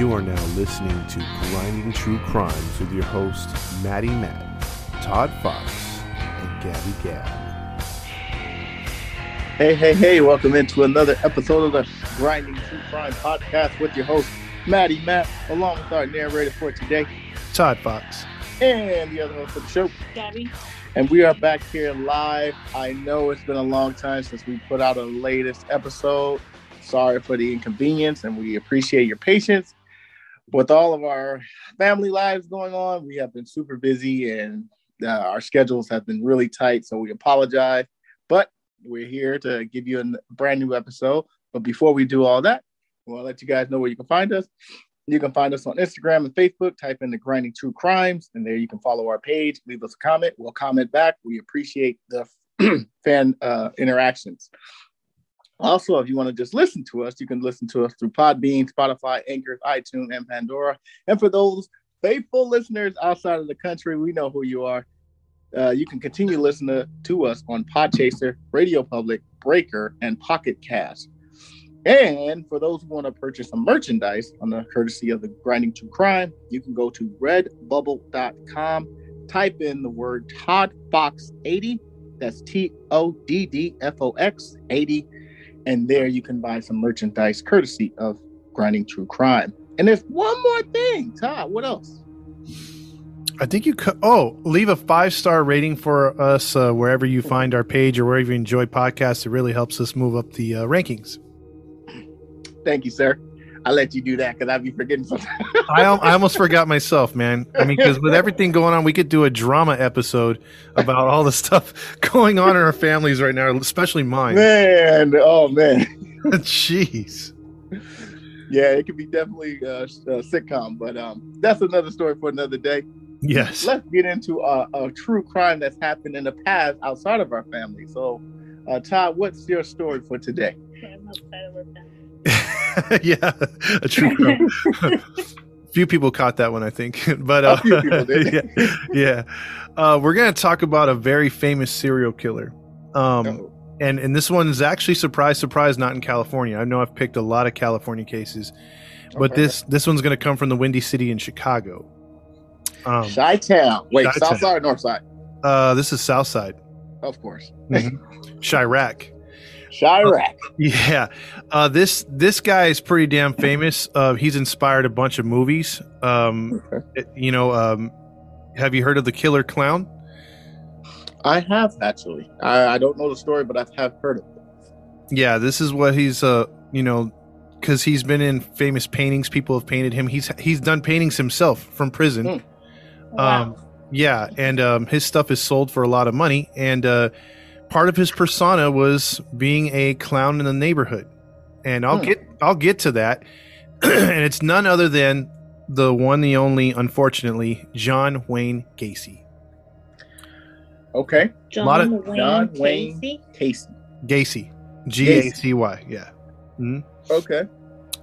You are now listening to Grinding True Crimes with your host, Maddie Matt, Todd Fox, and Gabby Gab. Hey, hey, hey, welcome into another episode of the Grinding True Crime Podcast with your host, Maddie Matt, along with our narrator for today, Todd Fox. and the other host of the show. Gabby. And we are back here live. I know it's been a long time since we put out a latest episode. Sorry for the inconvenience, and we appreciate your patience. With all of our family lives going on, we have been super busy and uh, our schedules have been really tight. So we apologize. But we're here to give you a brand new episode. But before we do all that, to let you guys know where you can find us. You can find us on Instagram and Facebook. Type in the Grinding True Crimes, and there you can follow our page. Leave us a comment. We'll comment back. We appreciate the fan uh, interactions. Also, if you want to just listen to us, you can listen to us through Podbean, Spotify, Anchor, iTunes, and Pandora. And for those faithful listeners outside of the country, we know who you are. Uh, you can continue listening to us on Podchaser, Radio Public, Breaker, and Pocket Cast. And for those who want to purchase some merchandise on the courtesy of the Grinding True Crime, you can go to redbubble.com, type in the word Todd Fox 80. That's T O D D F O X 80. And there you can buy some merchandise courtesy of Grinding True Crime. And there's one more thing, Todd. What else? I think you could. Oh, leave a five star rating for us uh, wherever you find our page or wherever you enjoy podcasts. It really helps us move up the uh, rankings. Thank you, sir. I let you do that because I'd be forgetting something. I, I almost forgot myself, man. I mean, because with everything going on, we could do a drama episode about all the stuff going on in our families right now, especially mine. man, oh man. Jeez. Yeah, it could be definitely a, a sitcom, but um, that's another story for another day. Yes. Let's get into a, a true crime that's happened in the past outside of our family. So, uh, Todd, what's your story for today? yeah, a true crime. few people caught that one, I think. But uh, A few people did. yeah, yeah. Uh, we're gonna talk about a very famous serial killer. Um, Uh-oh. and and this one is actually surprise, surprise, not in California. I know I've picked a lot of California cases, but Okay. this this one's gonna come from the Windy City in Chicago. Um, Chi Town. Wait, Chi-town. South Side or North Side? uh, this is South Side, Of course. Chiraq. Chiraq. Yeah, uh, this this guy is pretty damn famous. Uh, he's inspired a bunch of movies. Um, Okay. you know, um, have you heard of the Killer Clown? I have actually. I, I don't know the story, but I have heard of it. Yeah, this is what he's uh, you know, because he's been in famous paintings. People have painted him. He's he's done paintings himself from prison. Hmm. Wow. Um, yeah, and um, his stuff is sold for a lot of money. And uh, part of his persona was being a clown in the neighborhood. And I'll Hmm. get I'll get to that. and it's none other than the one, the only, unfortunately, John Wayne Gacy. Okay. John lot of- Wayne John Wayne Casey. Casey. Gacy, G A C Y. Yeah. Mhm. Okay.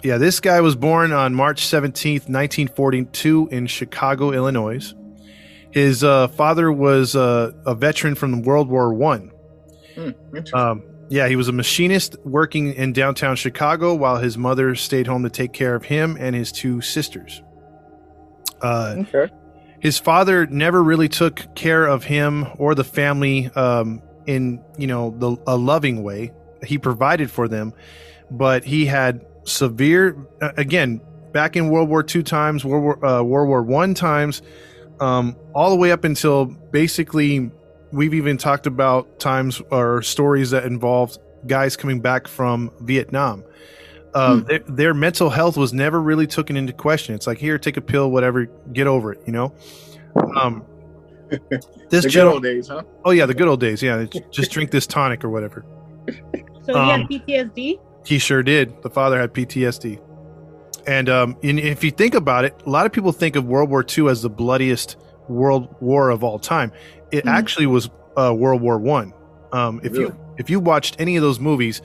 Yeah, this guy was born on March 17th, 1942, in Chicago, Illinois. His uh, father was uh, a veteran from World War One. Interesting. Um, yeah, he was a machinist working in downtown Chicago while his mother stayed home to take care of him and his two sisters. Uh, okay. his father never really took care of him or the family um, in you know the a loving way. He provided for them, but he had severe uh, again back in World War II times, World War uh, World War One times, um, all the way up until basically we've even talked about times or stories that involved guys coming back from Vietnam. Uh, Hmm. their, their mental health was never really taken into question. It's like here, take a pill, whatever, get over it. You know. Um, this The good old days, huh? oh yeah, the good old days. Yeah, just drink this tonic or whatever. So he Um, had PTSD. He sure did. The father had PTSD, And um, and if you think about it, a lot of people think of World War II as the bloodiest world war of all time. It Mhm. actually was uh, World War One. Um, if Really? you if you watched any of those movies,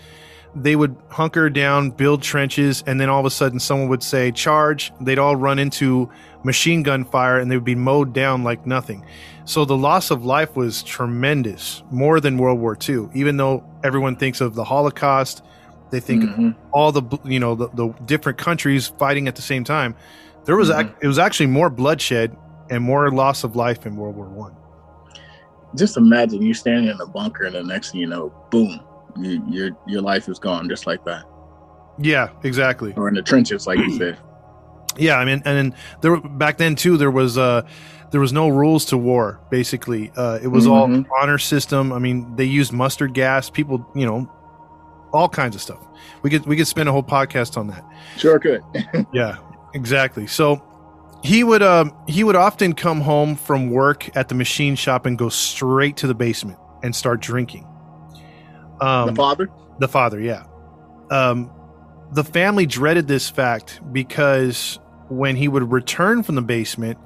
they would hunker down, build trenches, and then all of a sudden someone would say charge. They'd all run into machine gun fire, and they would be mowed down like nothing. So the loss of life was tremendous, more than World War II. Even though everyone thinks of the Holocaust, they think of Mhm. all the you know the, the different countries fighting at the same time. There was ac- Mhm. it was actually more bloodshed and more loss of life in World War One. Just imagine you standing in a bunker, and the next thing you know, boom, you, your your life is gone just like that. Yeah, exactly. Or in the trenches, like you said. Yeah, I mean, and then there back then too, there was uh there was no rules to war. Basically, uh, it was all Mhm. honor system. I mean, they used mustard gas. People, you know, all kinds of stuff. We could we could spend a whole podcast on that. Sure could. Yeah, exactly. So he would um he would often come home from work at the machine shop and go straight to the basement and start drinking. Um, the father. the father, yeah. Um, the family dreaded this fact because when he would return from the basement,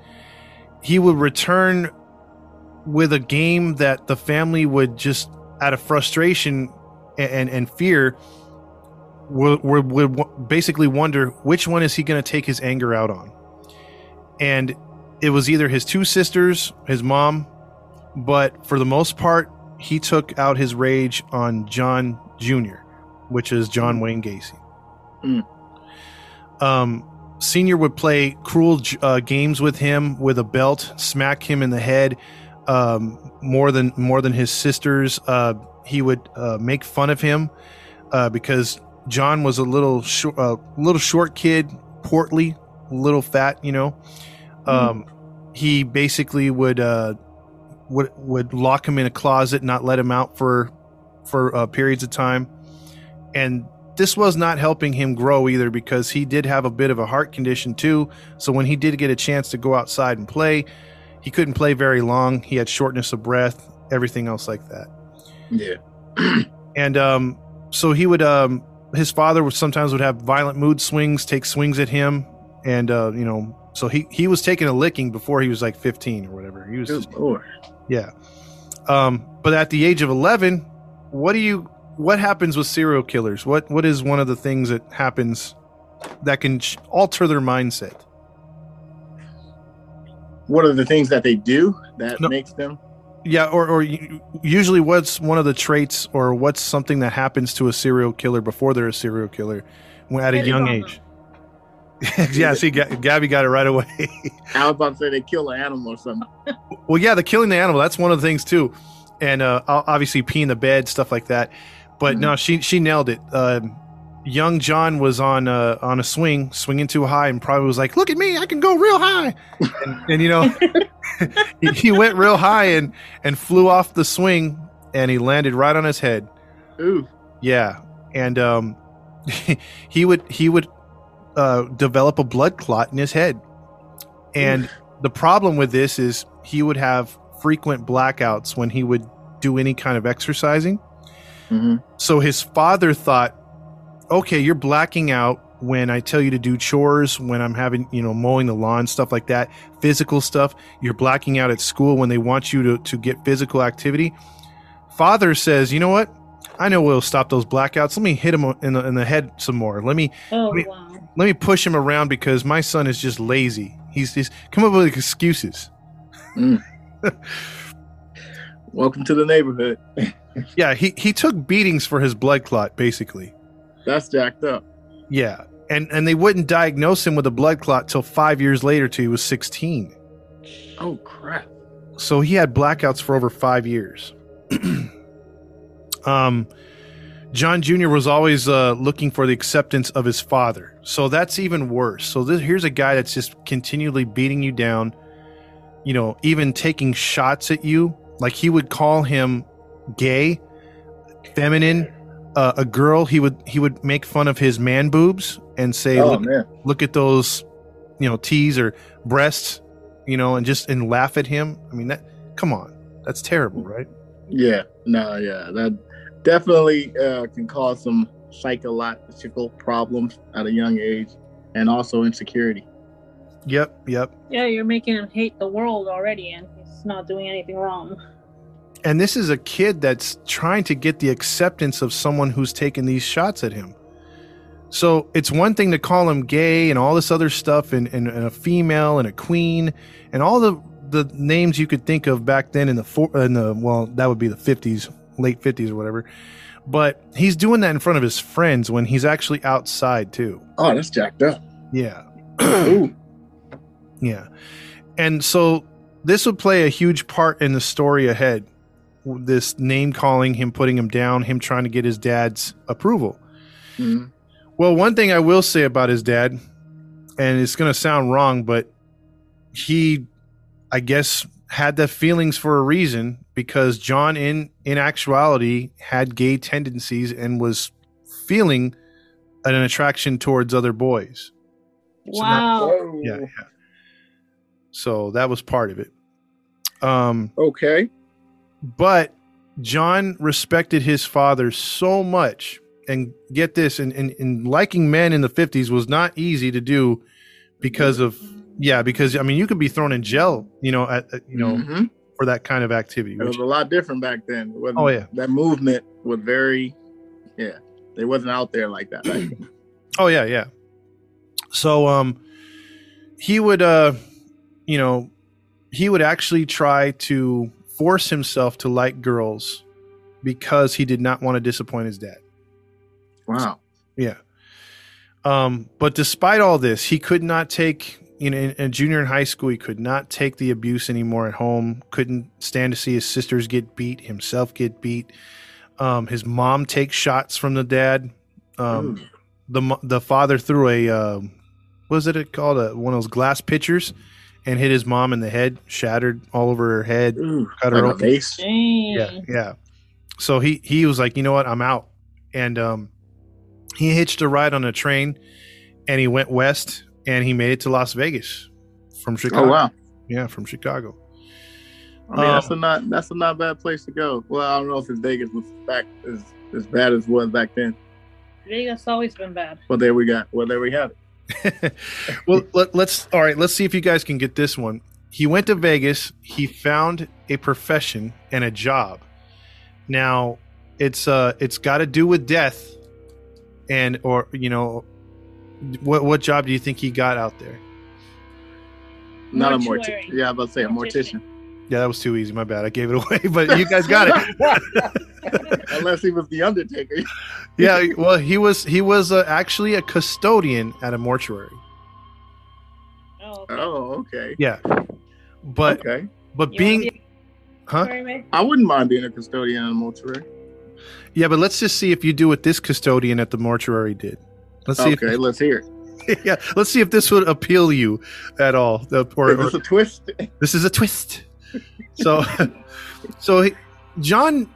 he would return with a game that the family would just, out of frustration and and, and fear, would, would, would basically wonder which one is he going to take his anger out on. And it was either his two sisters, his mom, but for the most part, he took out his rage on John Jr., which is John Wayne Gacy. Mm. Um, Senior would play cruel uh, games with him with a belt, smack him in the head. Um, more than more than his sisters, uh, he would uh, make fun of him uh, because John was a little short, uh, little short kid, portly, little fat. You know, um, he basically would uh, would would lock him in a closet, not let him out for for uh, periods of time, and this was not helping him grow either because he did have a bit of a heart condition too. So when he did get a chance to go outside and play, he couldn't play very long. He had shortness of breath, everything else like that. Yeah. And um, so he would, um, his father would sometimes would have violent mood swings, take swings at him, and uh, you know, so he he was taking a licking before he was like 15 or whatever. He was just Good lord. yeah. Um, but at the age of 11, what do you what happens with serial killers? What what is one of the things that happens that can ch- alter their mindset? What are the things that they do that No. makes them? Yeah, or or usually what's one of the traits or what's something that happens to a serial killer before they're a serial killer at a young age? yeah, see, Ga- Gabby got it right away. I was about to say they kill an animal or something. Well, yeah, the killing the animal, that's one of the things too. And uh, obviously peeing the bed, stuff like that. But Mhm. no, she she nailed it. Um young John was on uh, on a swing, swinging too high, and probably was like, "Look at me, I can go real high." and, and you know, he, he went real high and and flew off the swing, and he landed right on his head. Ooh. Yeah, and um, he would he would uh, develop a blood clot in his head, and the problem with this is he would have frequent blackouts when he would do any kind of exercising. hmm So his father thought, okay, you're blacking out when I tell you to do chores, when I'm having, you know, mowing the lawn, stuff like that, physical stuff. You're blacking out at school when they want you to, to get physical activity. Father says, you know what? I know we'll stop those blackouts. Let me hit him in the, in the head some more. Let me Oh Wait. wow. let me push him around because my son is just lazy. He's he's come up with excuses. Mm. Welcome to the neighborhood. Yeah, he he took beatings for his blood clot, basically. That's jacked up. Yeah, and and they wouldn't diagnose him with a blood clot till five years later, till he was sixteen. Oh crap. So he had blackouts for over five years. um, John Jr. was always uh, looking for the acceptance of his father. So that's even worse. So this, here's a guy that's just continually beating you down, you know, even taking shots at you. Like he would call him gay, feminine, uh, a girl. He would he would make fun of his man boobs and say, oh look, man. look at those, you know, tees or breasts, you know, and just and laugh at him. I mean, that come on, that's terrible, right? Yeah. No. Yeah. That definitely uh, can cause some psychological problems at a young age, and also insecurity. Yep, yep. Yeah, you're making him hate the world already, and he's not doing anything wrong. And this is a kid that's trying to get the acceptance of someone who's taking these shots at him. So it's one thing to call him gay and all this other stuff, and, and, and a female and a queen, and all the the names you could think of back then in the four, in the well, that would be the fifties, late fifties or whatever. But he's doing that in front of his friends when he's actually outside too. Oh, that's jacked up. Yeah. Ooh. Yeah. And so this would play a huge part in the story ahead. This name calling, him putting him down, him trying to get his dad's approval. Mhm. Well, one thing I will say about his dad, and it's going to sound wrong, but he, I guess, had the feelings for a reason because John, in in actuality, had gay tendencies and was feeling an attraction towards other boys. So now- Wow. yeah, yeah. So that was part of it. Um, Okay. but John respected his father so much, and get this, and, and, and liking men in the fifties was not easy to do because of yeah, because I mean you could be thrown in jail, you know, at, at- you know Mhm. for that kind of activity. it was a lot different back then. It wasn't- Oh, yeah. that movement was very, yeah, it wasn't out there like that. Back then. Oh yeah, yeah. So um he would uh you know he would actually try to force himself to like girls because he did not want to disappoint his dad. Wow. Yeah. Um but despite all this, he could not take you know in, in junior in high school he could not take the abuse anymore at home, couldn't stand to see his sisters get beat, himself get beat. Um his mom takes shots from the dad. Um the the father threw a um, what was it called a one of those glass pitchers and hit his mom in the head, shattered all over her head, Ooh, cut her like open. vase. Dang. Yeah, yeah. So he he was like, you know what, I'm out, and um, he hitched a ride on a train, and he went west, and he made it to Las Vegas from Chicago. Oh wow. Yeah, from Chicago. I mean, that's Um, a not that's a not bad place to go. Well, I don't know if it's Vegas was back as as bad as it was back then. Vegas always been bad. Well, there we got. Well, there we have it. well, let, let's all right. Let's see if you guys can get this one. He went to Vegas. He found a profession and a job. Now, it's uh, it's got to do with death, and or you know, what what job do you think he got out there? Not a mortician. Yeah, I was about to say a mortician. Mortician. Yeah, that was too easy. My bad. I gave it away, but you guys got it. Unless he was the Undertaker. yeah. Well, he was he was uh, actually a custodian at a mortuary. Oh, okay. Oh, okay. Yeah, but okay. but You being wanna be huh? I wouldn't mind being a custodian at a mortuary. Yeah, but let's just see if you do what this custodian at the mortuary did. Let's see. Okay, let's hear it. If, yeah, let's see if this would appeal you at all. Uh, Or, Is or this a twist? this is a twist. So, so he, John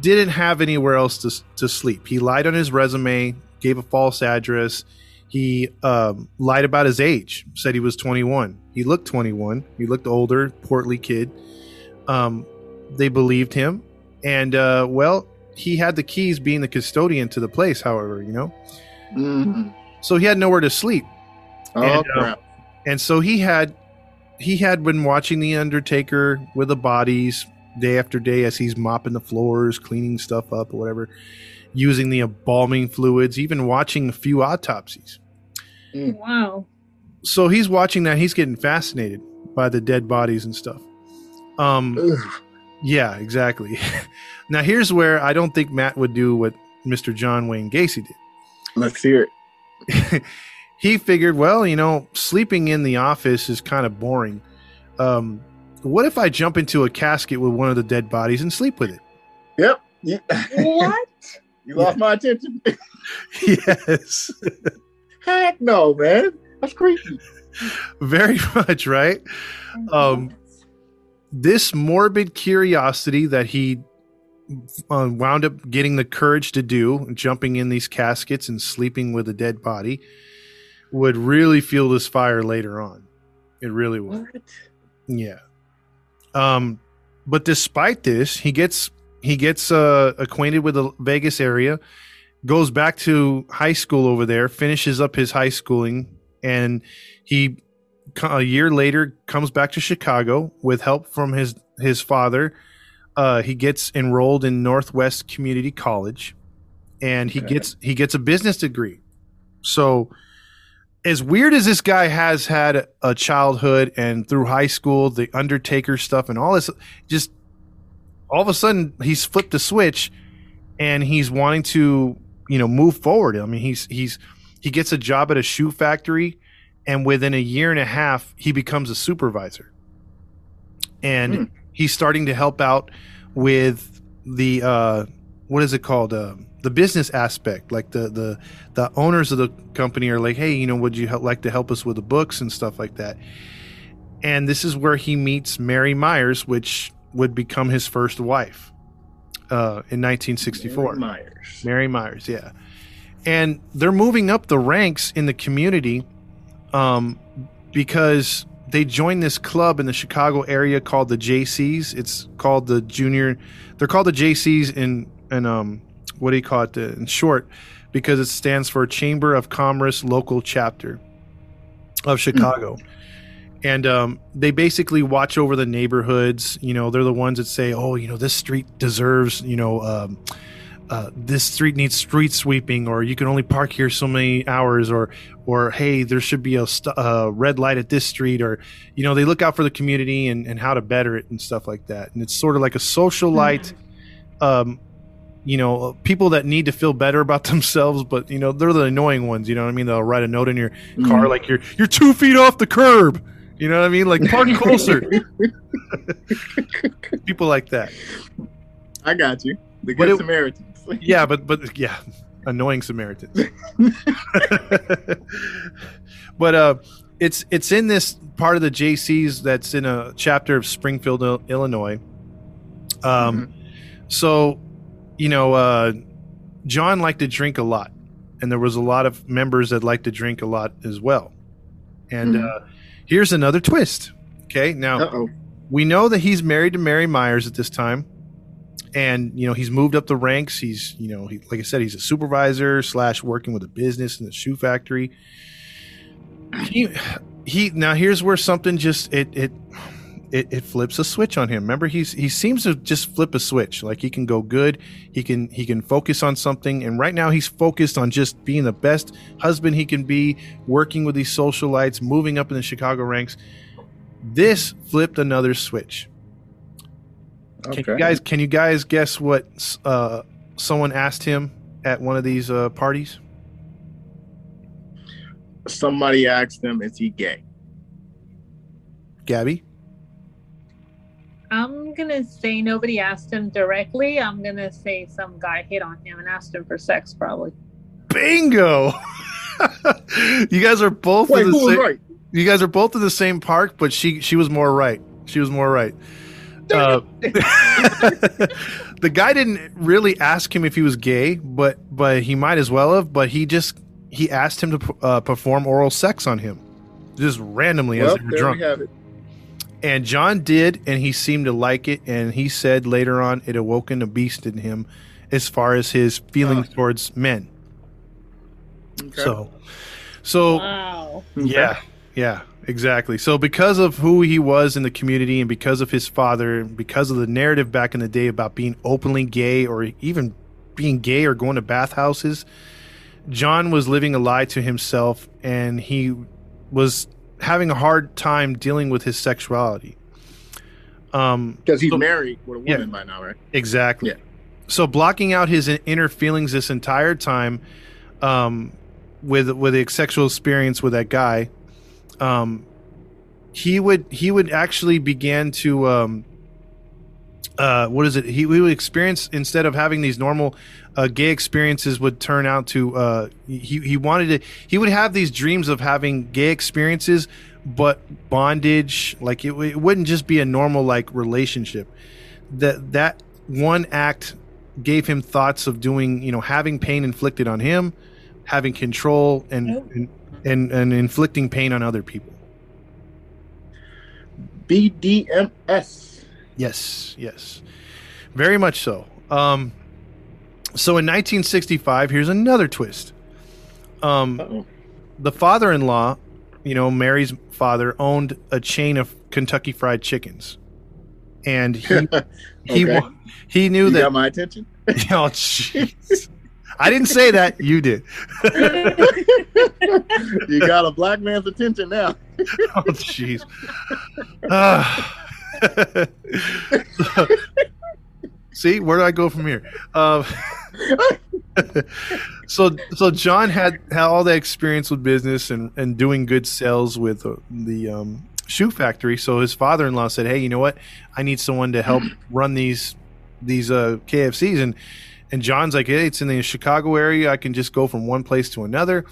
didn't have anywhere else to to sleep. He lied on his resume, gave a false address. He um, lied about his age. Said he was 21. He looked 21. He looked older, portly kid. Um, they believed him, and uh, well, he had the keys, being the custodian to the place. However, you know, Mhm. so he had nowhere to sleep. Oh And, uh, and so he had he had been watching the undertaker with the bodies day after day as he's mopping the floors cleaning stuff up or whatever using the embalming fluids even watching a few autopsies Wow. so he's watching that he's getting fascinated by the dead bodies and stuff um Ugh. yeah exactly now here's where i don't think matt would do what mr john wayne gacy did Let's hear it. he figured, well, you know, sleeping in the office is kind of boring. Um, what if I jump into a casket with one of the dead bodies and sleep with it? Yep. You, What? you lost my attention. yes, Heck no, man. That's creepy. very much, right? Um, This morbid curiosity that he uh, wound up getting the courage to do, jumping in these caskets and sleeping with a dead body, would really fuel this fire later on. It really would. What? Yeah. Um, but despite this, he gets he gets uh, acquainted with the Vegas area, goes back to high school over there, finishes up his high schooling, and he a year later comes back to Chicago with help from his his father. Uh, he gets enrolled in Northwest Community College, and he Okay. gets he gets a business degree. So, as weird as this guy has had a childhood and through high school, the Undertaker stuff and all this, just all of a sudden he's flipped a switch, and he's wanting to you know move forward. I mean, he's he's he gets a job at a shoe factory, and within a year and a half, he becomes a supervisor, and Hmm. He's starting to help out with the uh, what is it called? Uh, the business aspect, like the the the owners of the company are like, hey, you know, would you help, like to help us with the books and stuff like that? And this is where he meets Mary Myers, which would become his first wife uh, in 1964. Mary Myers. Mary Myers, yeah. And they're moving up the ranks in the community um, because they joined this club in the Chicago area called the JCs. It's called the Junior. They're called the JCs in in um what do you call it in short because it stands for Chamber of Commerce Local Chapter of Chicago. And um, they basically watch over the neighborhoods. You know, they're the ones that say, "Oh, you know, this street deserves, you know, um, uh, this street needs street sweeping, or you can only park here so many hours, or or hey, there should be a st- uh, red light at this street, or you know, they look out for the community and, and how to better it and stuff like that. And it's sort of like a socialite, um, you know, people that need to feel better about themselves, but you know, they're the annoying ones. You know what I mean? They'll write a note in your Mm-hmm. car like you're you're two feet off the curb. You know what I mean? Like park closer. people like that. I got you. The good it- Samaritans. Yeah, but but yeah, annoying Samaritans. but uh, it's it's in this part of the JCs that's in a chapter of Springfield, Illinois. Um, so you know, uh, John liked to drink a lot, and there was a lot of members that liked to drink a lot as well. And Mhm. uh, here's another twist. Okay, now Uh oh. we know that he's married to Mary Myers at this time, and you know he's moved up the ranks. He's you know he, like I said, he's a supervisor slash working with a business in the shoe factory. He he now here's where something just it it. It, it flips a switch on him. Remember, he's he seems to just flip a switch. Like he can go good, he can he can focus on something, and right now he's focused on just being the best husband he can be, working with these socialites, moving up in the Chicago ranks. This flipped another switch. Can you guys can you guys guess what uh, someone asked him at one of these uh, parties? Somebody asked him, "Is he gay?" Gabby? I'm gonna say nobody asked him directly. I'm gonna say some guy hit on him and asked him for sex, probably. Bingo! you guys are both Wait, in the same, right? You guys are both in the same park, but she she was more right. She was more right. Uh, the guy didn't really ask him if he was gay, but but he might as well have. But he just he asked him to uh, perform oral sex on him, just randomly well, as they were there drunk. we have it. And John did, and he seemed to like it. And he said later on, it awoken a beast in him, as far as his feelings towards men. Okay. So, so Wow. Yeah, yeah, exactly. So because of who he was in the community, and because of his father, and because of the narrative back in the day about being openly gay or even being gay or going to bathhouses, John was living a lie to himself, and he was having a hard time dealing with his sexuality. Um, Because he's So- married with a Yeah. woman by now, right? Exactly. Yeah. So blocking out his inner feelings this entire time, um, with with a sexual experience with that guy, um, he would he would actually begin to um, uh, what is it? He, would experience instead of having these normal uh, gay experiences would turn out to uh, he he wanted to he would have these dreams of having gay experiences, but bondage like it, it wouldn't just be a normal like relationship. That that one act gave him thoughts of doing you know having pain inflicted on him, having control and and, and and inflicting pain on other people. BDMS. Yes, yes, very much so. Um, so in 1965, here's another twist. Um, Uh-oh. the father-in-law you know, Mary's father owned a chain of Kentucky Fried Chickens, and he he Okay. wa- he knew You that. got my attention. oh, jeez. I didn't say that. You did. you got a black man's attention now. Oh, jeez. Ah. See, where do I go from here? Uh, so, so John had, had all that experience with business and, and doing good sales with uh, the um, shoe factory. So his father-in-law said, "Hey, you know what? I need someone to help run these these uh, KFCs." And and John's like, "Hey, it's in the Chicago area. I can just go from one place to another."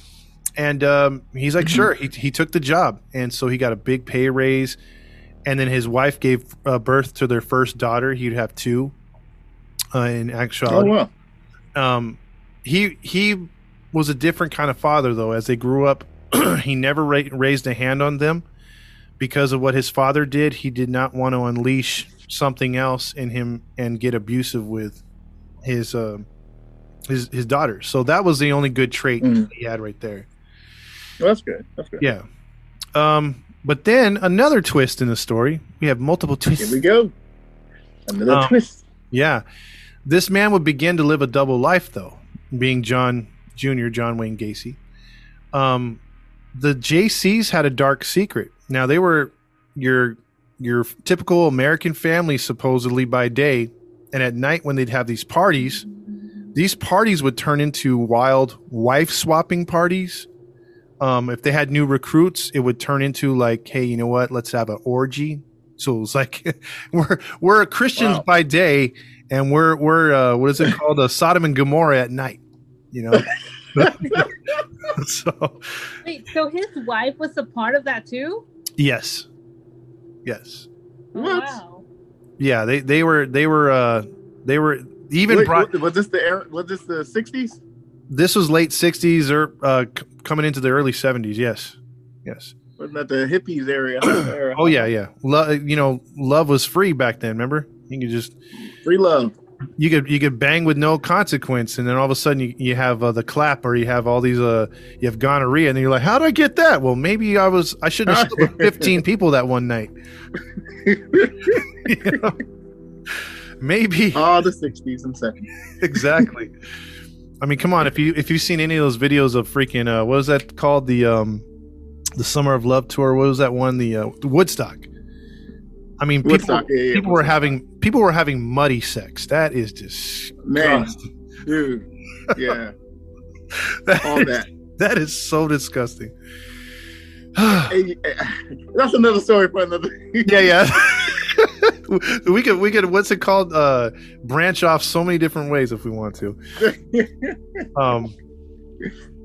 And um, he's like, "Sure." He he took the job, and so he got a big pay raise. And then his wife gave uh, birth to their first daughter. He'd have two. Uh, in Oh actuality, wow. um, he he was a different kind of father though. As they grew up, he never ra- raised a hand on them because of what his father did. He did not want to unleash something else in him and get abusive with his uh, his his daughter. So that was the only good trait Mhm. he had right there. Well, that's good. That's good. Yeah. Um, but then another twist in the story. We have multiple twists. Here we go. Another Um, twist. Yeah. This man would begin to live a double life, though, being John Jr., John Wayne Gacy. Um, the JCs had a dark secret. Now, they were your your typical American family, supposedly by day, and at night when they'd have these parties, these parties would turn into wild wife swapping parties. Um, if they had new recruits, it would turn into like, hey, you know what? Let's have an orgy. So it was like we're we're Christians Wow. by day, and we're we're uh, what is it called? A Sodom and Gomorrah at night. You know. so Wait, so his wife was a part of that too? yes, yes, Oh, What? Wow. Yeah. They they were they were uh, they were even Wait, brought. was this the era, was this the sixties? This was late '60s or uh, c- coming into the early '70s. Yes, yes. Wasn't that the hippies area? Oh yeah, yeah. Lo- you know, love was free back then. Remember, you could just Free love. You could you could bang with no consequence, and then all of a sudden you, you have uh, the clap, or you have all these uh you have gonorrhea, and then you're like, how did I get that? Well, maybe I was I shouldn't have slept with 15 people that one night. You know? Maybe All the sixties and seventies. exactly. I mean, come on. If you if you've seen any of those videos of freaking uh, what was that called the um the Summer of Love tour? What was that one? The uh, Woodstock. I mean, people Woodstock, yeah, yeah, people were having people were having muddy sex. That is just Man, dude. Yeah. All that. that is so disgusting. Hey, eh, that's another story for another. yeah, yeah. we could we could what's it called? Uh branch off so many different ways if we want to. Um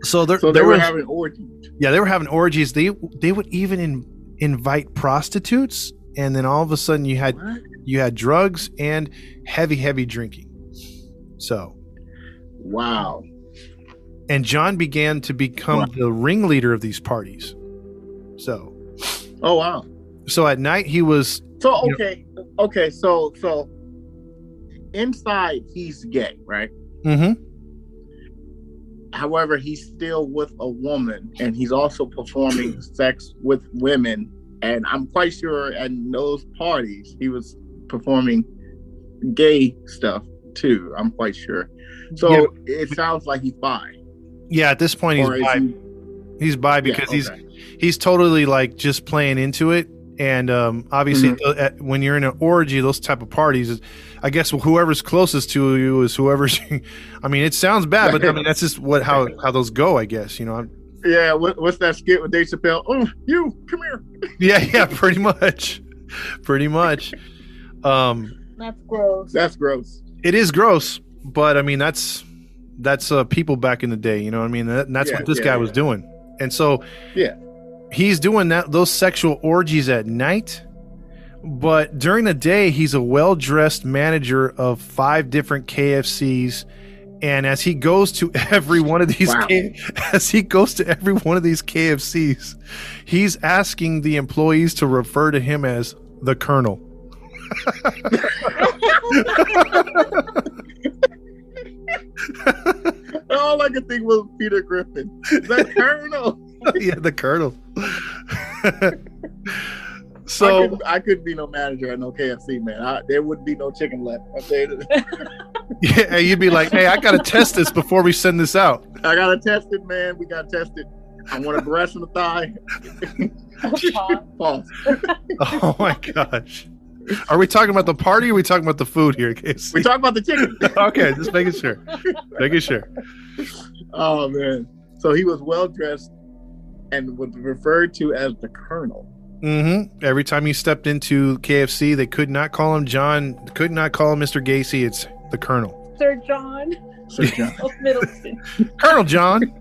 so there, so they were was, having orgies. yeah, they were having orgies. They they would even in, invite prostitutes and then all of a sudden you had What? You had drugs and heavy heavy drinking. So, Wow. and John began to become Wow. the ringleader of these parties. So, Oh wow. so at night he was So You know- okay, okay. So so inside he's gay, right? Mm-hmm. However, he's still with a woman, and he's also performing sex with women. And I'm quite sure at those parties he was performing gay stuff too. I'm quite sure. So Yeah. it sounds like he's bi. yeah, at this point he's Or is bi. he- He's bi because he's okay. he's totally like just playing into it and um, obviously Mhm. at- when you're in an orgy those type of parties i guess whoever's closest to you is whoever's i mean it sounds bad but i mean that's just what how how those go i guess you know I'm- yeah. What, what's that skit with Dave Chappelle? Oh, you come here. yeah yeah pretty much pretty much um That's gross. That's gross. it is gross but i mean that's that's uh people back in the day you know what i mean that, that's Yeah, what this yeah, guy was doing and so Yeah. he's doing that those sexual orgies at night but during the day he's a well-dressed manager of five different kfcs and as he goes to every one of these Wow. K- as he goes to every one of these kfcs he's asking the employees to refer to him as the colonel All I could think was Peter Griffin. The Colonel. yeah the colonel I, so couldn't, I couldn't be no manager at no KFC, man. I, there wouldn't be no chicken left. I tell you yeah, you'd be like, "Hey, I got to test this before we send this out." I gotta test it, man. We gotta test it. I want a breast and a thigh. Pause. Oh my gosh. Are we talking about the party or are we talking about the food here, Casey? We talk about the chicken. okay, just making sure. Making sure. Oh man. So he was well dressed and was referred to as the Colonel. Mm-hmm. Every time he stepped into KFC, they could not call him John, could not call him Mr. Gacy. It's the Colonel. Sir John Sir John. Middleton. Colonel John.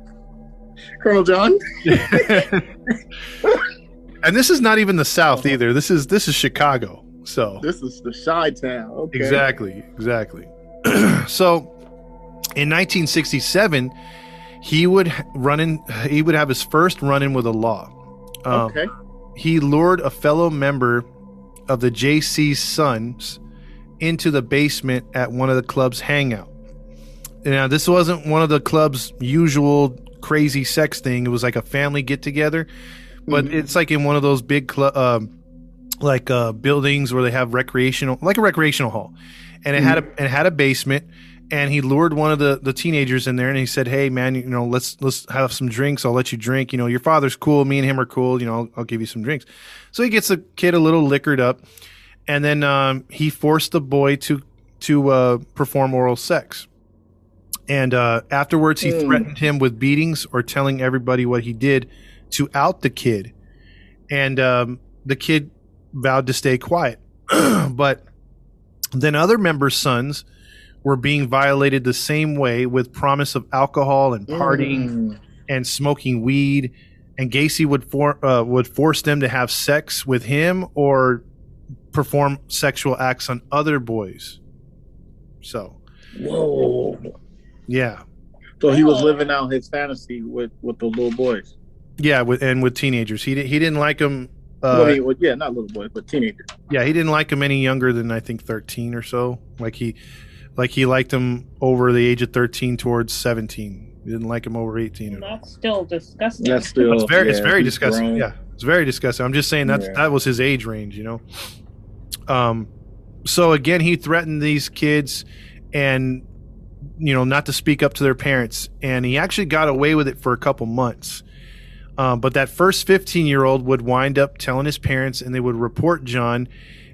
Colonel John. and this is not even the South either. This is this is Chicago. So This is the Chi Town. Okay. Exactly, exactly. so, in 1967, he would run in. He would have his first run-in with the law. Um, Okay. He lured a fellow member of the JC Sons into the basement at one of the club's hangout. Now, this wasn't one of the club's usual crazy sex thing. It was like a family get together, but Mhm. it's like in one of those big club. Um, like uh, buildings where they have recreational, like a recreational hall, and it had a it had a basement. And he lured one of the, the teenagers in there, and he said, "Hey, man, you know, let's let's have some drinks. I'll let you drink. You know, your father's cool. Me and him are cool. You know, I'll, I'll give you some drinks." So he gets the kid a little liquored up, and then um, he forced the boy to to uh, perform oral sex. And uh, afterwards, he Hmm. threatened him with beatings or telling everybody what he did to out the kid. And um, the kid vowed to stay quiet. but then other members' sons were being violated the same way with promise of alcohol and partying Mm. and smoking weed. And Gacy would for, uh, would force them to have sex with him or perform sexual acts on other boys. So, Whoa. yeah, So he was living out his fantasy with with the little boys. yeah, with and with teenagers, he di- he didn't like them. Well, Uh, I mean, well, yeah, not little boys, but teenagers. yeah, he didn't like him any younger than I think thirteen or so. Like he, like he liked him over the age of thirteen towards seventeen. He didn't like him over eighteen. at all. That's still disgusting. That's still It's very, it's very disgusting. grown. Yeah, it's very disgusting. I'm just saying that Yeah. that was his age range, you know. Um, so again, he threatened these kids, and you know, not to speak up to their parents, and he actually got away with it for a couple months. Um, but that first 15 year old would wind up telling his parents, and they would report John,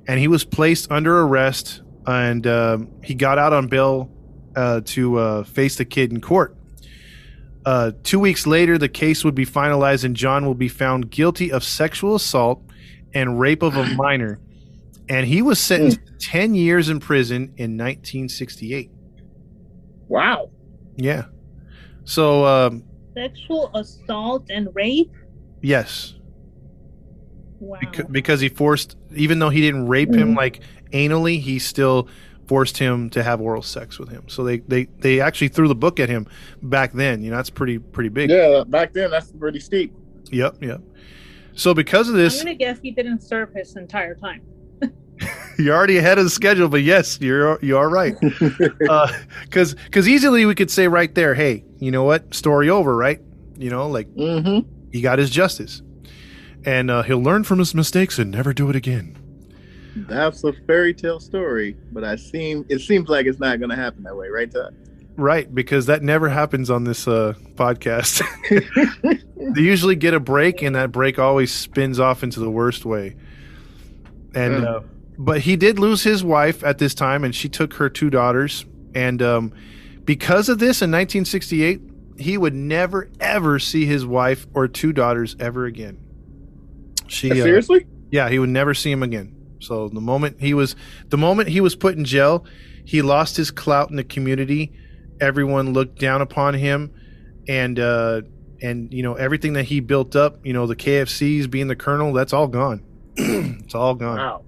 and he was placed under arrest, and um, he got out on bail uh, to uh, face the kid in court. Uh, two weeks later, the case would be finalized, and John will be found guilty of sexual assault and rape of a minor. And he was sentenced to 10 years in prison in 1968. Wow. Yeah. So, um, Sexual assault and rape. yes, Wow. bec- because he forced, even though he didn't rape him Mhm. like anally, he still forced him to have oral sex with him. So they, they, they actually threw the book at him back then. You know, that's pretty, pretty big. Yeah, back then that's pretty steep. Yep. Yep. So because of this, I'm this, gonna guess he didn't serve his entire time. you're already ahead of the schedule, but yes, you're you are right. Because because easily we could say right there, hey, you know what, story over, right? You know, like mm-hmm. he got his justice, and uh, he'll learn from his mistakes and never do it again. That's a fairy tale story, but I seem it seems like it's not going to happen that way, right? Todd? Right, because that never happens on this uh, podcast. they usually get a break, and that break always spins off into the worst way. And Yeah. uh, but he did lose his wife at this time, and she took her two daughters. And um, because of this, in 1968, he would never ever see his wife or two daughters ever again. She uh, Seriously? yeah, he would never see him again. So the moment he was the moment he was put in jail, he lost his clout in the community. Everyone looked down upon him and uh and you know everything that he built up, you know, the KFCs being the colonel, that's all gone. it's all gone. Wow.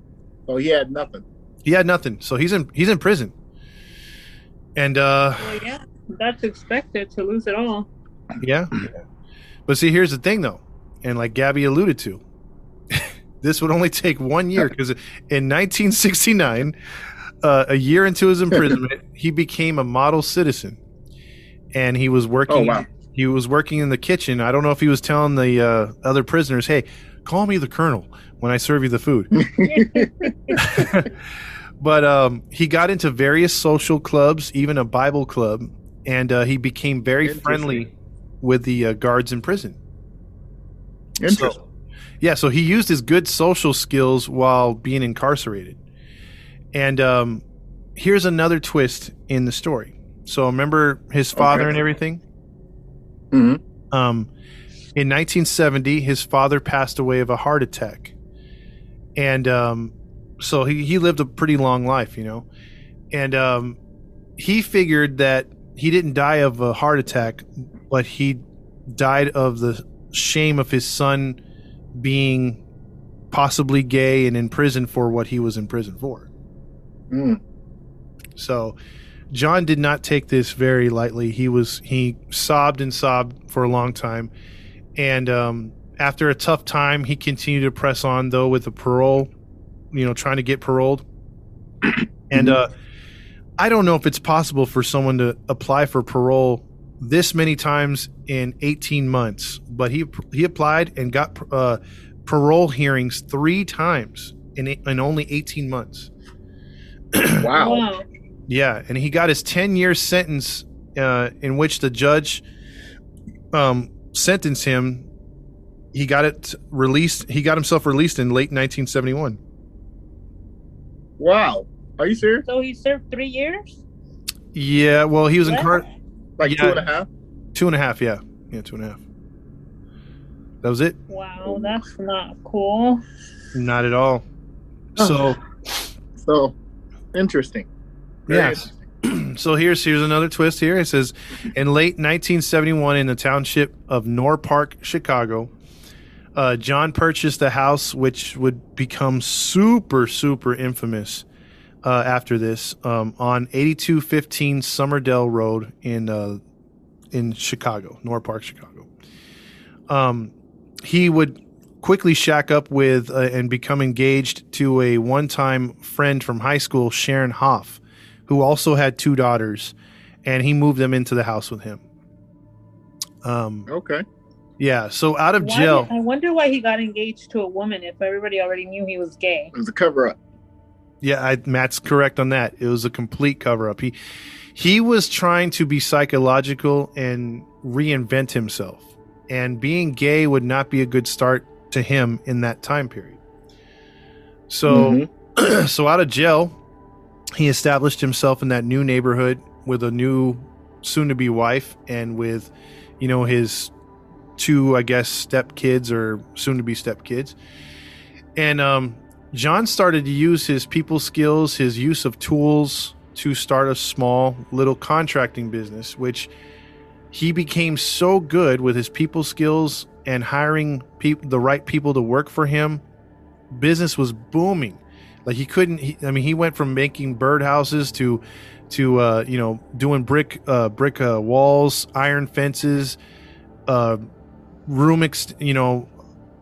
So he had nothing. He had nothing. So he's in he's in prison. And uh Well, yeah, that's expected to lose it all. Yeah. But see, here's the thing, though, and like Gabby alluded to, this would only take one year because in 1969, uh, a year into his imprisonment, he became a model citizen, and he was working. Oh, wow. He was working in the kitchen. I don't know if he was telling the uh, other prisoners, "Hey, call me the colonel when I serve you the food. but um, he got into various social clubs, even a Bible club, and uh, he became very friendly with the uh, guards in prison. Interesting. So, yeah, so he used his good social skills while being incarcerated. And um, here's another twist in the story. So remember his father Okay. and everything? Mhm. Um, in 1970, his father passed away of a heart attack. And um, so he, he lived a pretty long life, you know. And um, he figured that he didn't die of a heart attack, but he died of the shame of his son being possibly gay and in prison for what he was in prison for. Mm. So John did not take this very lightly. He was he sobbed and sobbed for a long time, and um, after a tough time, he continued to press on though with the parole, you know, trying to get paroled. and uh, I don't know if it's possible for someone to apply for parole this many times in 18 months, but he he applied and got uh, parole hearings three times in in only 18 months. Wow. Wow. Yeah, and he got his 10 year sentence uh, in which the judge um, sentenced him. He got it released. He got himself released in late 1971. Wow. Are you serious? So he served three years? Yeah, well, he was in What? car Like Yeah. two and a half? two and a half. Yeah, yeah, two and a half. That was it. Wow, that's not cool. Not at all. So So interesting. Very yes. So here's here's another twist. Here it says, in late 1971, in the township of Norwood Park, Chicago, uh, John purchased a house which would become super super infamous uh, after this um, on 8215 Summerdale Road in uh, in Chicago, Norwood Park, Chicago. Um, he would quickly shack up with uh, and become engaged to a one-time friend from high school, Sharon Hoff, who also had two daughters, and he moved them into the house with him. Um, Okay. yeah. So out of Why jail, did- I wonder why he got engaged to a woman if everybody already knew he was gay. It was a cover up. Yeah, I, Matt's correct on that. It was a complete cover up. He he was trying to be psychological and reinvent himself, and being gay would not be a good start to him in that time period. So, so out of jail, he established himself in that new neighborhood with a new soon-to-be wife and with, you know, his two, I guess, step kids or soon-to-be step kids, and um, John started to use his people skills, his use of tools to start a small little contracting business, which he became so good with his people skills and hiring peop- the right people to work for him. Business was booming. Like he couldn't. He, I mean, he went from making birdhouses to, to uh, you know, doing brick uh, brick uh, walls, iron fences, uh, room, ex- you know,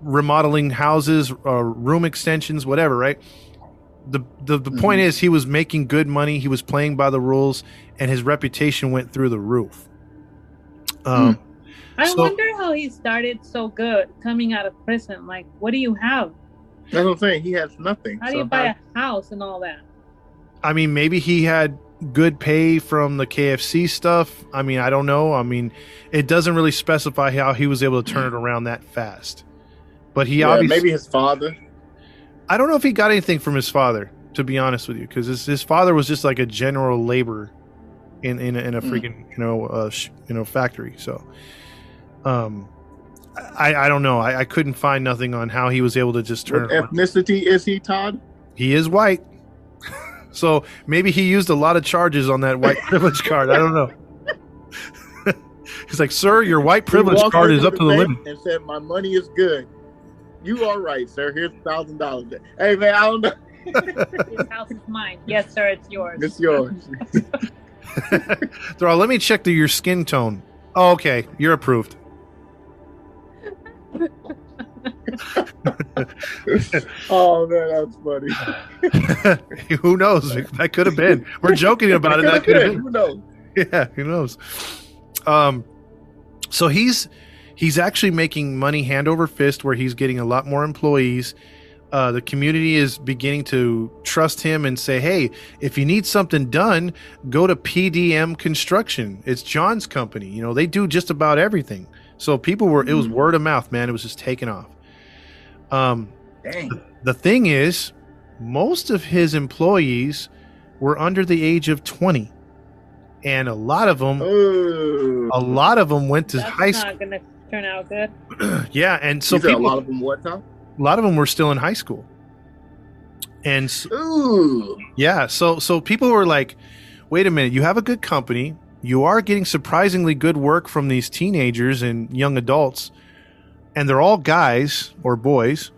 remodeling houses, uh, room extensions, whatever, right? The the, the point is he was making good money, he was playing by the rules, and his reputation went through the roof. Um, I So- wonder how he started so good coming out of prison. Like, what do you have? That's what I'm saying. He has nothing. How do you So buy how- a house and all that? I mean, maybe he had good pay from the KFC stuff. I mean, I don't know. I mean, it doesn't really specify how he was able to turn it around that fast. But he yeah, obviously maybe his father. I don't know if he got anything from his father, to be honest with you, because his, his father was just like a general laborer in in a, in a Hmm. freaking you know uh, sh- you know factory. So, um, I I don't know. I, I couldn't find nothing on how he was able to just turn. What it around. ethnicity is he, Todd? He is white, so maybe he used a lot of charges on that white privilege card. I don't know. He's like, sir, your white privilege card is up to the bank limit. And said, "My money is good." You are right, sir. Here's a thousand dollars. Hey man, I don't know. This house is mine. Yes, sir, it's yours. It's yours. Throw. Let me check the, your skin tone. Oh, okay, you're approved. oh man, that's funny. Who knows? That could have been. We're joking about it. That could have been. Who knows? Yeah, who knows? Um, so he's he's actually making money hand over fist where he's getting a lot more employees. Uh, the community is beginning to trust him and say, "Hey, if you need something done, go to PDM Construction. It's John's company. You know, they do just about everything." So people were it was Mhm. word of mouth, man. It was just taking off. Um, Dang. the thing is, most of his employees were under the age of 20. And a lot of them Oh. a lot of them went to That's high school. not gonna turn out good. yeah, and so people, a lot of them what Tom? a lot of them were still in high school. And s Ooh. yeah, so so people were like, "Wait a minute, you have a good company. You are getting surprisingly good work from these teenagers and young adults, and they're all guys or boys.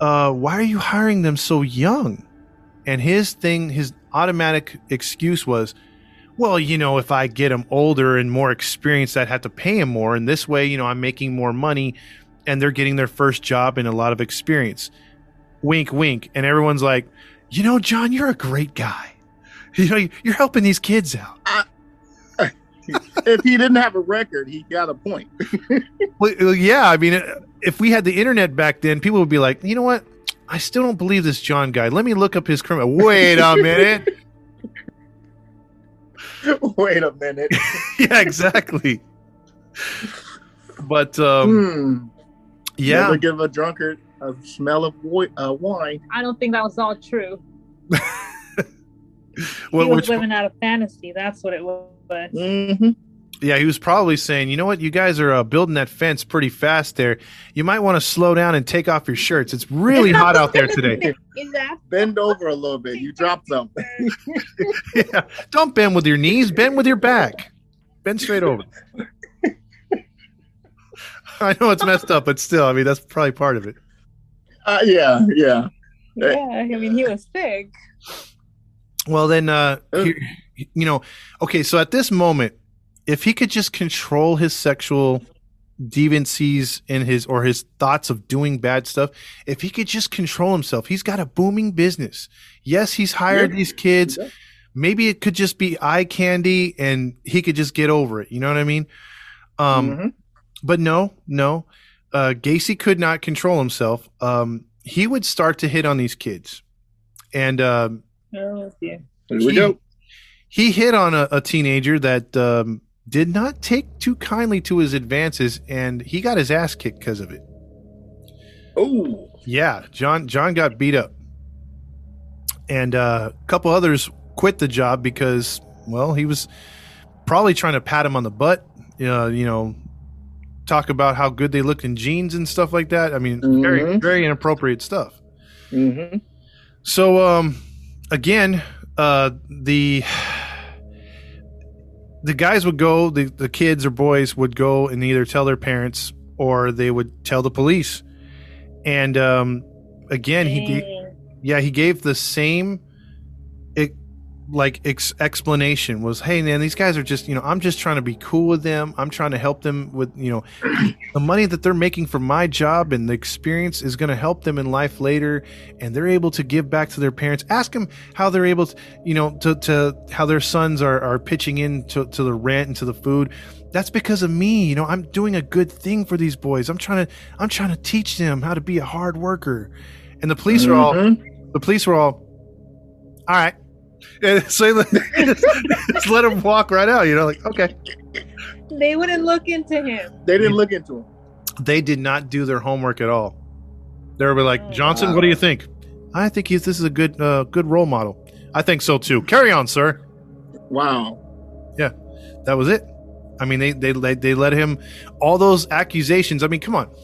Uh, why are you hiring them so young?" And his thing, his automatic excuse was, "Well, you know, if I get them older and more experienced, I'd have to pay them more, and this way, you know, I'm making more money, and they're getting their first job and a lot of experience." Wink, wink, and everyone's like, "You know, John, you're a great guy. You know, you're helping these kids out." If he didn't have a record, he got a point. Well, well, yeah, I mean, uh, if we had the internet back then, people would be like, you know what? I still don't believe this John guy. Let me look up his criminal. Wait a minute. Wait a minute. yeah, exactly. But um, Hmm. yeah, Never give a drunkard a smell of wi- uh, wine. I don't think that was all true. Well, he was which, living out of fantasy. That's what it was. Mm-hmm. yeah, he was probably saying, you know what? You guys are uh, building that fence pretty fast there. You might want to slow down and take off your shirts. It's really hot out there today. Bend over a little bit. You dropped something. yeah. Don't bend with your knees. Bend with your back. Bend straight over. I know it's messed up, but still, I mean, that's probably part of it. Uh, yeah, yeah. Yeah, I mean, he was sick. Well, then, uh, here- you know, okay, so at this moment, if he could just control his sexual deviancies in his or his thoughts of doing bad stuff, if he could just control himself, he's got a booming business. Yes, he's hired Yeah. these kids. Yeah. Maybe it could just be eye candy and he could just get over it. You know what I mean? Um, Mhm. but no, no. Uh, Gacy could not control himself. Um, he would start to hit on these kids. And um, Oh, dear. Here we he- go. he hit on a, a teenager that um, did not take too kindly to his advances, and he got his ass kicked because of it. Oh, Yeah, John John got beat up, and uh, a couple others quit the job because, well, he was probably trying to pat him on the butt. Uh, you know, talk about how good they looked in jeans and stuff like that. I mean, very Mhm. very inappropriate stuff. mm-hmm. So um again, uh the the guys would go, the, the kids or boys would go and either tell their parents or they would tell the police. And um again, he gave, yeah, he gave the same like ex- explanation was, "Hey man, these guys are just, you know, I'm just trying to be cool with them. I'm trying to help them with, you know, the money that they're making from my job and the experience is going to help them in life later and they're able to give back to their parents. Ask them how they're able to, you know, to to how their sons are are pitching in to, to the rent and to the food. That's because of me. You know, I'm doing a good thing for these boys. I'm trying to I'm trying to teach them how to be a hard worker. And the police are all mm-hmm. the police were all, all right. And so they just, just let him walk right out. You know, like okay. They wouldn't look into him. They didn't look into him. They did not do their homework at all. They were like, Johnson, what do you think? I think he's this is a good uh, good role model. I think so too. Carry on, sir. Wow. Yeah, that was it. I mean, they they they, they let him all those accusations. I mean, come on.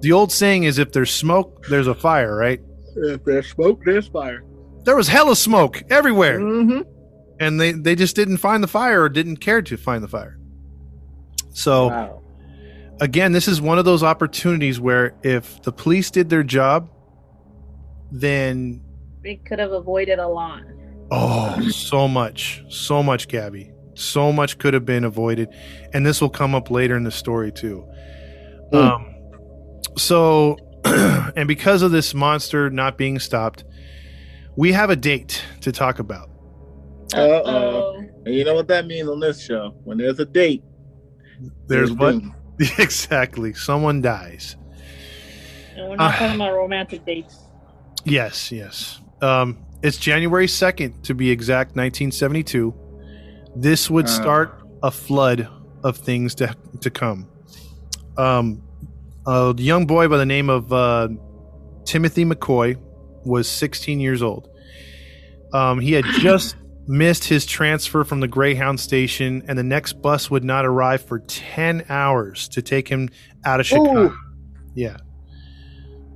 The old saying is, if there's smoke, there's a fire, right? If there's smoke, there's fire. There was hella smoke everywhere. Mm-hmm. and they they just didn't find the fire or didn't care to find the fire. So Wow. again, this is one of those opportunities where if the police did their job, then They could have avoided a lot. oh, so much, so much, Gabby, so much could have been avoided, and this will come up later in the story too. Hmm. Um, so, and because of this monster not being stopped, we have a date to talk about. Uh-oh. And you know what that means on this show? When there's a date, There's what? doom. exactly. Someone dies. And we're not Ah. talking about romantic dates. Yes, yes. Um, it's January 2nd, to be exact, 1972. This would Uh. start a flood of things to, to come. Um, a young boy by the name of uh, Timothy McCoy was 16 years old. Um, he had just missed his transfer from the Greyhound station, and the next bus would not arrive for 10 hours to take him out of Chicago. Ooh. Yeah.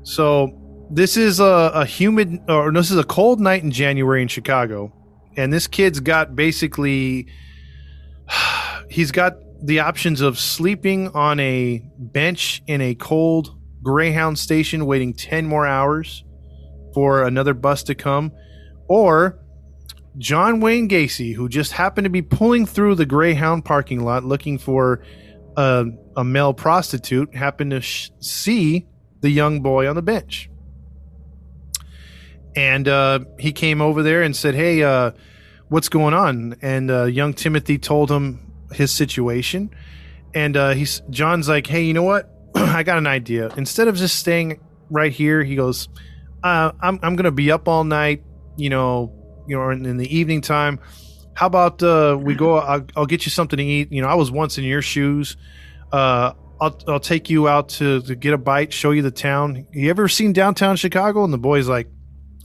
So this is a, a humid, or this is a cold night in January in Chicago, and this kid's got basically, he's got the options of sleeping on a bench in a cold Greyhound station, waiting ten more hours for another bus to come, or John Wayne Gacy, who just happened to be pulling through the Greyhound parking lot looking for a, a male prostitute, happened to sh- see the young boy on the bench. And uh, he came over there and said, Hey, uh, what's going on? And uh, young Timothy told him his situation. And uh, he's John's like, Hey, you know what? I got an idea. Instead of just staying right here, he goes, uh, I'm, I'm going to be up all night, you know, you know, in, in the evening time. How about uh, we go? I'll, I'll get you something to eat. You know, I was once in your shoes. Uh, I'll, I'll take you out to, to get a bite, show you the town. You ever seen downtown Chicago? And the boy's like,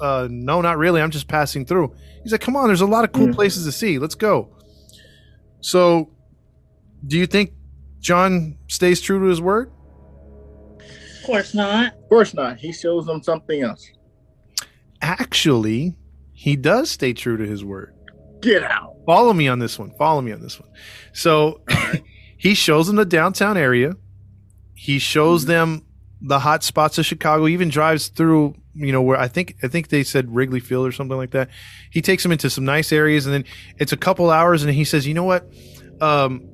uh, no, not really. I'm just passing through. He's like, come on, there's a lot of cool Mhm. places to see. Let's go. So, do you think John stays true to his word? Of course not. Of course not. He shows them something else. Actually, he does stay true to his word. Get out. Follow me on this one. Follow me on this one. So, he shows them the downtown area. He shows them the hot spots of Chicago. He even drives through, you know, where I think I think they said Wrigley Field or something like that. He takes them into some nice areas, and then it's a couple hours, and he says, "You know what? Um,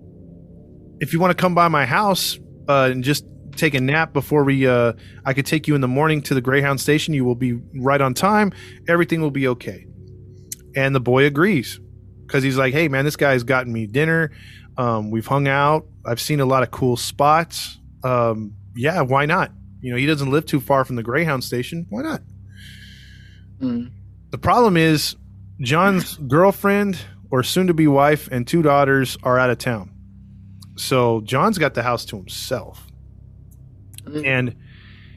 if you want to come by my house uh, and just take a nap before we, uh, I could take you in the morning to the Greyhound station. You will be right on time. Everything will be okay." And the boy agrees because he's like, "Hey, man, this guy's gotten me dinner. Um, we've hung out. I've seen a lot of cool spots. Um, yeah, why not? You know, he doesn't live too far from the Greyhound station. Why not? Mm. The problem is John's girlfriend or soon to be wife and two daughters are out of town. So John's got the house to himself. Mm. And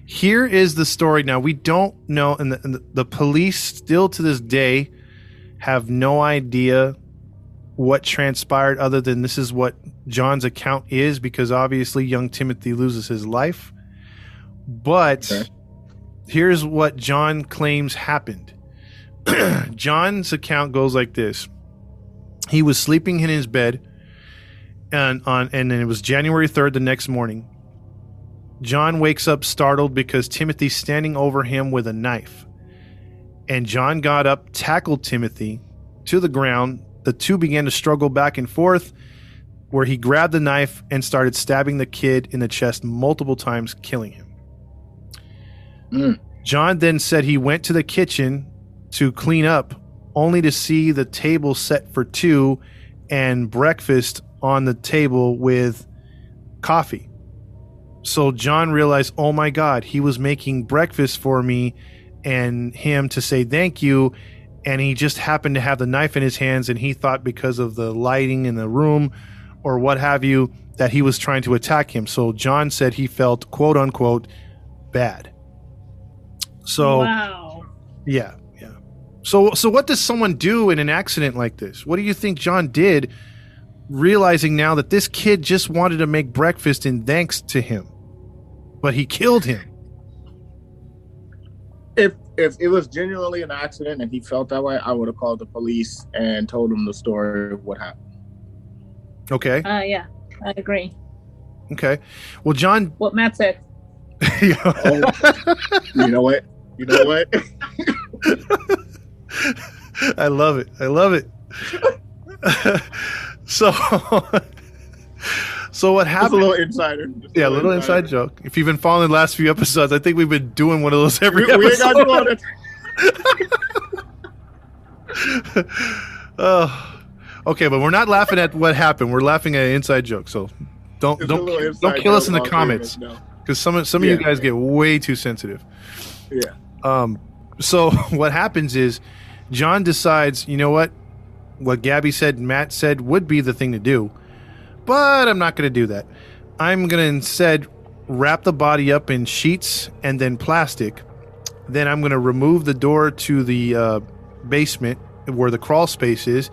here is the story. Now, we don't know, and the, and the, police still to this day have no idea what transpired other than this is what John's account is because obviously young Timothy loses his life. But Okay. here's what John claims happened. John's account goes like this. He was sleeping in his bed and on and then it was January 3rd the next morning. John wakes up startled because Timothy's standing over him with a knife. And John got up, tackled Timothy to the ground. The two began to struggle back and forth, where he grabbed the knife and started stabbing the kid in the chest multiple times, killing him. Mm. John then said he went to the kitchen to clean up, only to see the table set for two and breakfast on the table with coffee. So John realized, oh my God, he was making breakfast for me and him to say thank you. And he just happened to have the knife in his hands, and he thought because of the lighting in the room or what have you, that he was trying to attack him. So John said he felt, quote unquote, bad. So. wow. Yeah, yeah. So so what does someone do in an accident like this? What do you think John did realizing now that this kid just wanted to make breakfast in thanks to him? But he killed him. If if it was genuinely an accident and he felt that way, I would have called the police and told them the story of what happened. Okay. Uh, yeah, I agree. Okay. Well, John What Matt said. Oh. You know what? You know what? I love it. I love it. so So what Just a happened? little insider. Yeah, a little inside joke. If you've been following the last few episodes, I think we've been doing one of those every We, we episode. got to do all oh, okay, but we're not laughing at what happened. We're laughing at an inside joke. So don't little don't don't kill us in the joke all three of comments because some of some of you Yeah. guys get way too sensitive. Yeah. Um. So what happens is John decides, you know what, what Gabby said, Matt said would be the thing to do, but I'm not going to do that. I'm going to instead wrap the body up in sheets and then plastic. Then I'm going to remove the door to the uh, basement where the crawl space is,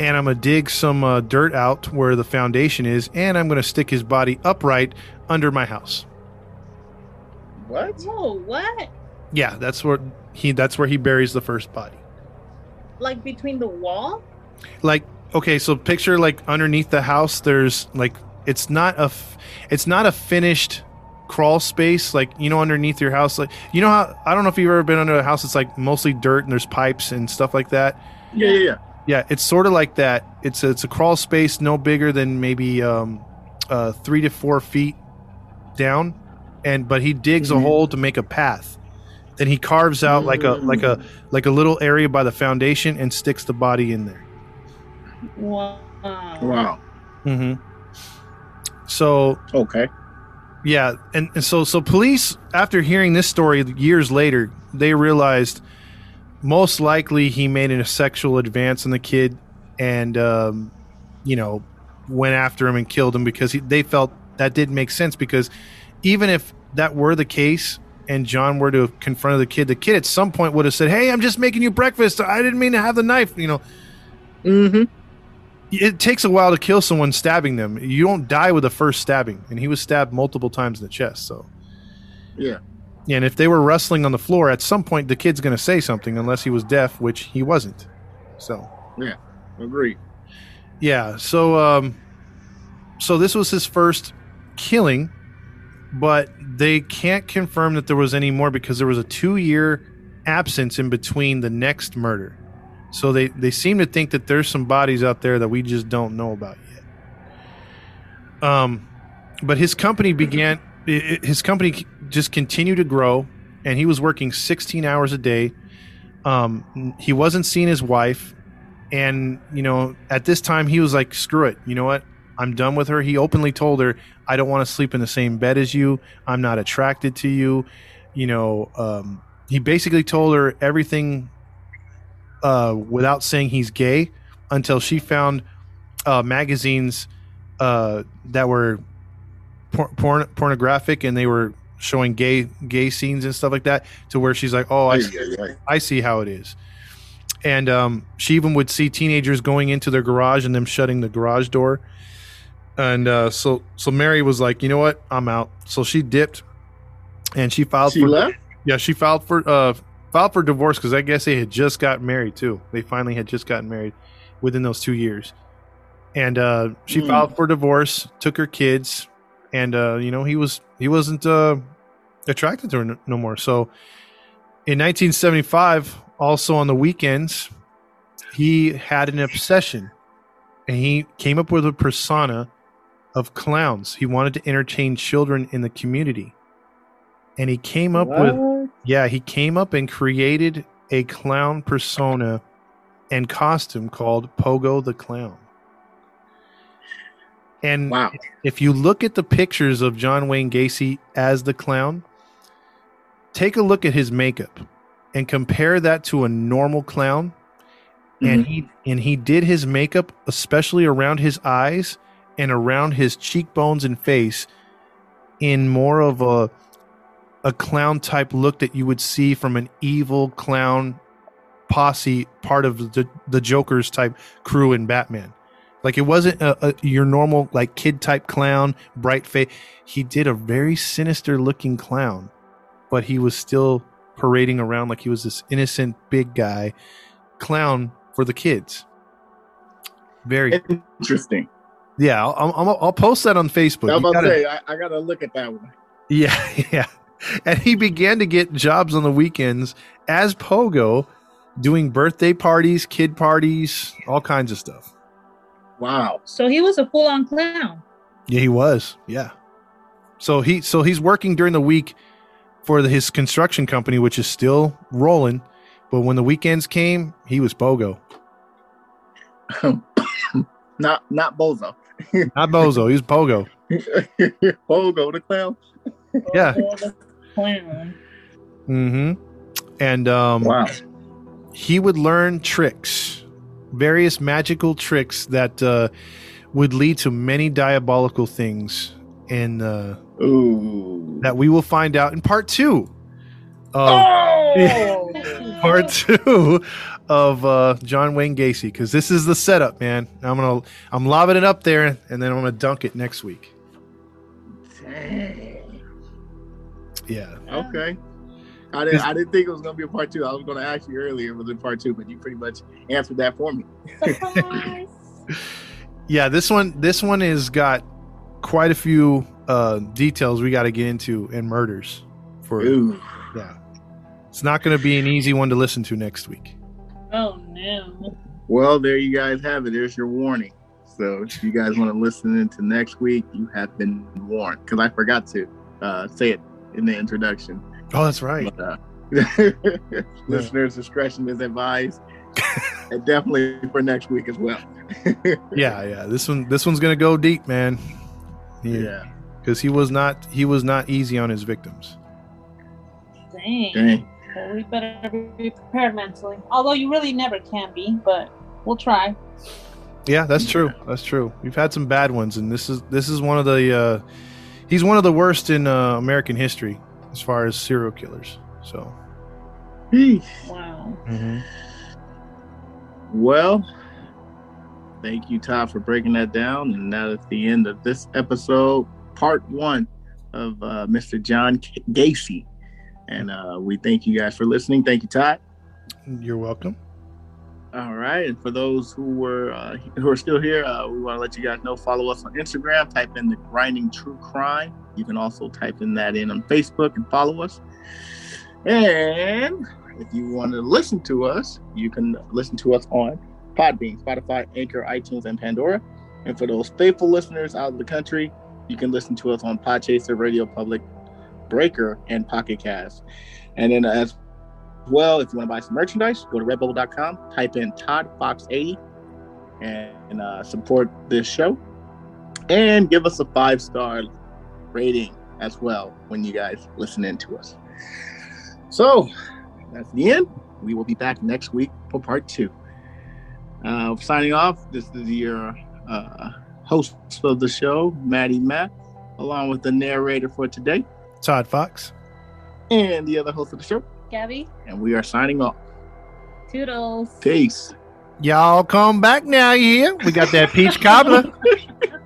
and I'm going to dig some uh, dirt out where the foundation is, and I'm going to stick his body upright under my house. What? Whoa, what? Yeah, that's where he. That's where he buries the first body. Like between the wall? Like, okay, so picture like underneath the house. There's like it's not a, f- it's not a finished crawl space. Like you know, underneath your house, like you know how I don't know if you've ever been under a house. It's like mostly dirt and there's pipes and stuff like that. Yeah, yeah, yeah. Yeah, it's sort of like that. It's a, it's a crawl space no bigger than maybe um, uh, three to four feet down, and but he digs a Mhm. hole to make a path. Then he carves out like a like a like a little area by the foundation and sticks the body in there. Wow. Wow. Mm-hmm. So Okay. yeah, and, and so so police after hearing this story years later, they realized most likely he made a sexual advance on the kid and um, you know went after him and killed him because he, they felt that didn't make sense because even if that were the case and John were to have confronted the kid, the kid at some point would have said, "Hey, I'm just making you breakfast. I didn't mean to have the knife." You know, Mm-hmm. It takes a while to kill someone stabbing them. You don't die with the first stabbing, and he was stabbed multiple times in the chest. So, Yeah. and if they were wrestling on the floor, at some point the kid's going to say something, unless he was deaf, which he wasn't. So, yeah, Agreed. yeah. So, um, so this was his first killing, but they can't confirm that there was any more because there was a two-year absence in between the next murder. So they they seem to think that there's some bodies out there that we just don't know about yet. Um, but his company began. His company just continued to grow, and he was working 16 hours a day. Um, he wasn't seeing his wife, and you know, at this time, he was like, "Screw it! You know what? I'm done with her." He openly told her, "I don't want to sleep in the same bed as you. I'm not attracted to you." You know, um, he basically told her everything uh, without saying he's gay until she found uh, magazines uh, that were por- porn- pornographic and they were showing gay gay scenes and stuff like that to where she's like oh I, see. I see how it is and um, she even would see teenagers going into their garage and them shutting the garage door and uh, so so mary was like you know what i'm out so she dipped and she filed She for left? yeah, she filed for uh filed for divorce because I guess they had just got married too. They finally had just gotten married within those two years, and uh, she Hmm. filed for divorce, took her kids, and uh, you know he was he wasn't uh, attracted to her no, no more. So in 1975, also on the weekends, he had an obsession, and he came up with a persona of clowns. He wanted to entertain children in the community. And he came up with Yeah, he came up and created a clown persona and costume called Pogo the Clown. And Wow. if you look at the pictures of John Wayne Gacy as the clown, take a look at his makeup and compare that to a normal clown. And mm-hmm. he and he did his makeup especially around his eyes and around his cheekbones and face in more of a a clown type look that you would see from an evil clown posse part of the the Joker's type crew in Batman. Like it wasn't a, a, your normal like kid type clown, bright face. He did a very sinister looking clown, but he was still parading around like he was this innocent big guy clown for the kids. Very Interesting. yeah. I'll, I'll, I'll post that on Facebook. I was about to gotta- say, I, I got to look at that one. yeah, yeah. And he began to get jobs on the weekends as Pogo, doing birthday parties, kid parties, all kinds of stuff. Wow. So he was a full on clown. Yeah, he was. Yeah. So he so he's working during the week for the, his construction company, which is still rolling. But when the weekends came, he was Pogo, not not Bozo. not Bozo. He's Pogo. Pogo the clown. Yeah. The clown. hmm And um, Wow. he would learn tricks, various magical tricks that uh, would lead to many diabolical things, and uh, Ooh. that we will find out in part two. Of, oh! part two of uh, John Wayne Gacy because this is the setup, man. I'm gonna I'm lobbing it up there and then I'm gonna dunk it next week. Dang. Yeah, Okay. I didn't. I didn't think it was gonna be a part two. I was gonna ask you earlier if it was in part two, but you pretty much answered that for me. Surprise. yeah. This one this one has got quite a few uh, details we got to get into and murders for Ooh. yeah. It's not going to be an easy one to listen to next week. oh no. Well, there you guys have it. There's your warning. So if you guys want to listen into next week, you have been warned. Because I forgot to uh, say it in the introduction. Oh, that's right. But, uh, listeners' discretion is advised, and definitely for next week as well. Yeah, yeah. This one this one's going to go deep, man. yeah. because he was not he was not easy on his victims. Dang. Dang. Well, we better be prepared mentally. Although you really never can be, but we'll try. Yeah, that's true. That's true. We've had some bad ones, and this is this is one of the uh, he's one of the worst in uh, American history as far as serial killers. So Eesh. Wow. Well, thank you, Todd, for breaking that down. And that is the end of this episode, part one of uh, Mr. John K- Gacy. And uh, we thank you guys for listening. Thank you, Todd. you're welcome. All right, and for those who were uh, who are still here, uh, we want to let you guys know. Follow us on Instagram. Type in the Grinding True Crime. You can also type in that in on Facebook and follow us. And if you want to listen to us, you can listen to us on Podbean, Spotify, Anchor, iTunes, and Pandora. And for those faithful listeners out of the country, you can listen to us on Podchaser, Radio Public, Breaker, and Pocket Cast. And then as well, if you want to buy some merchandise, go to redbubble.com, type in Todd Fox 80 and uh, support this show. And give us a five star rating as well when you guys listen in to us. So that's the end. We will be back next week for part two. Uh, signing off, this is your uh, host of the show, Maddie Matt, along with the narrator for today Todd Fox. and the other host of the show. Gabby, And we are signing off. toodles. Peace. Y'all come back now, you hear? We got that peach cobbler.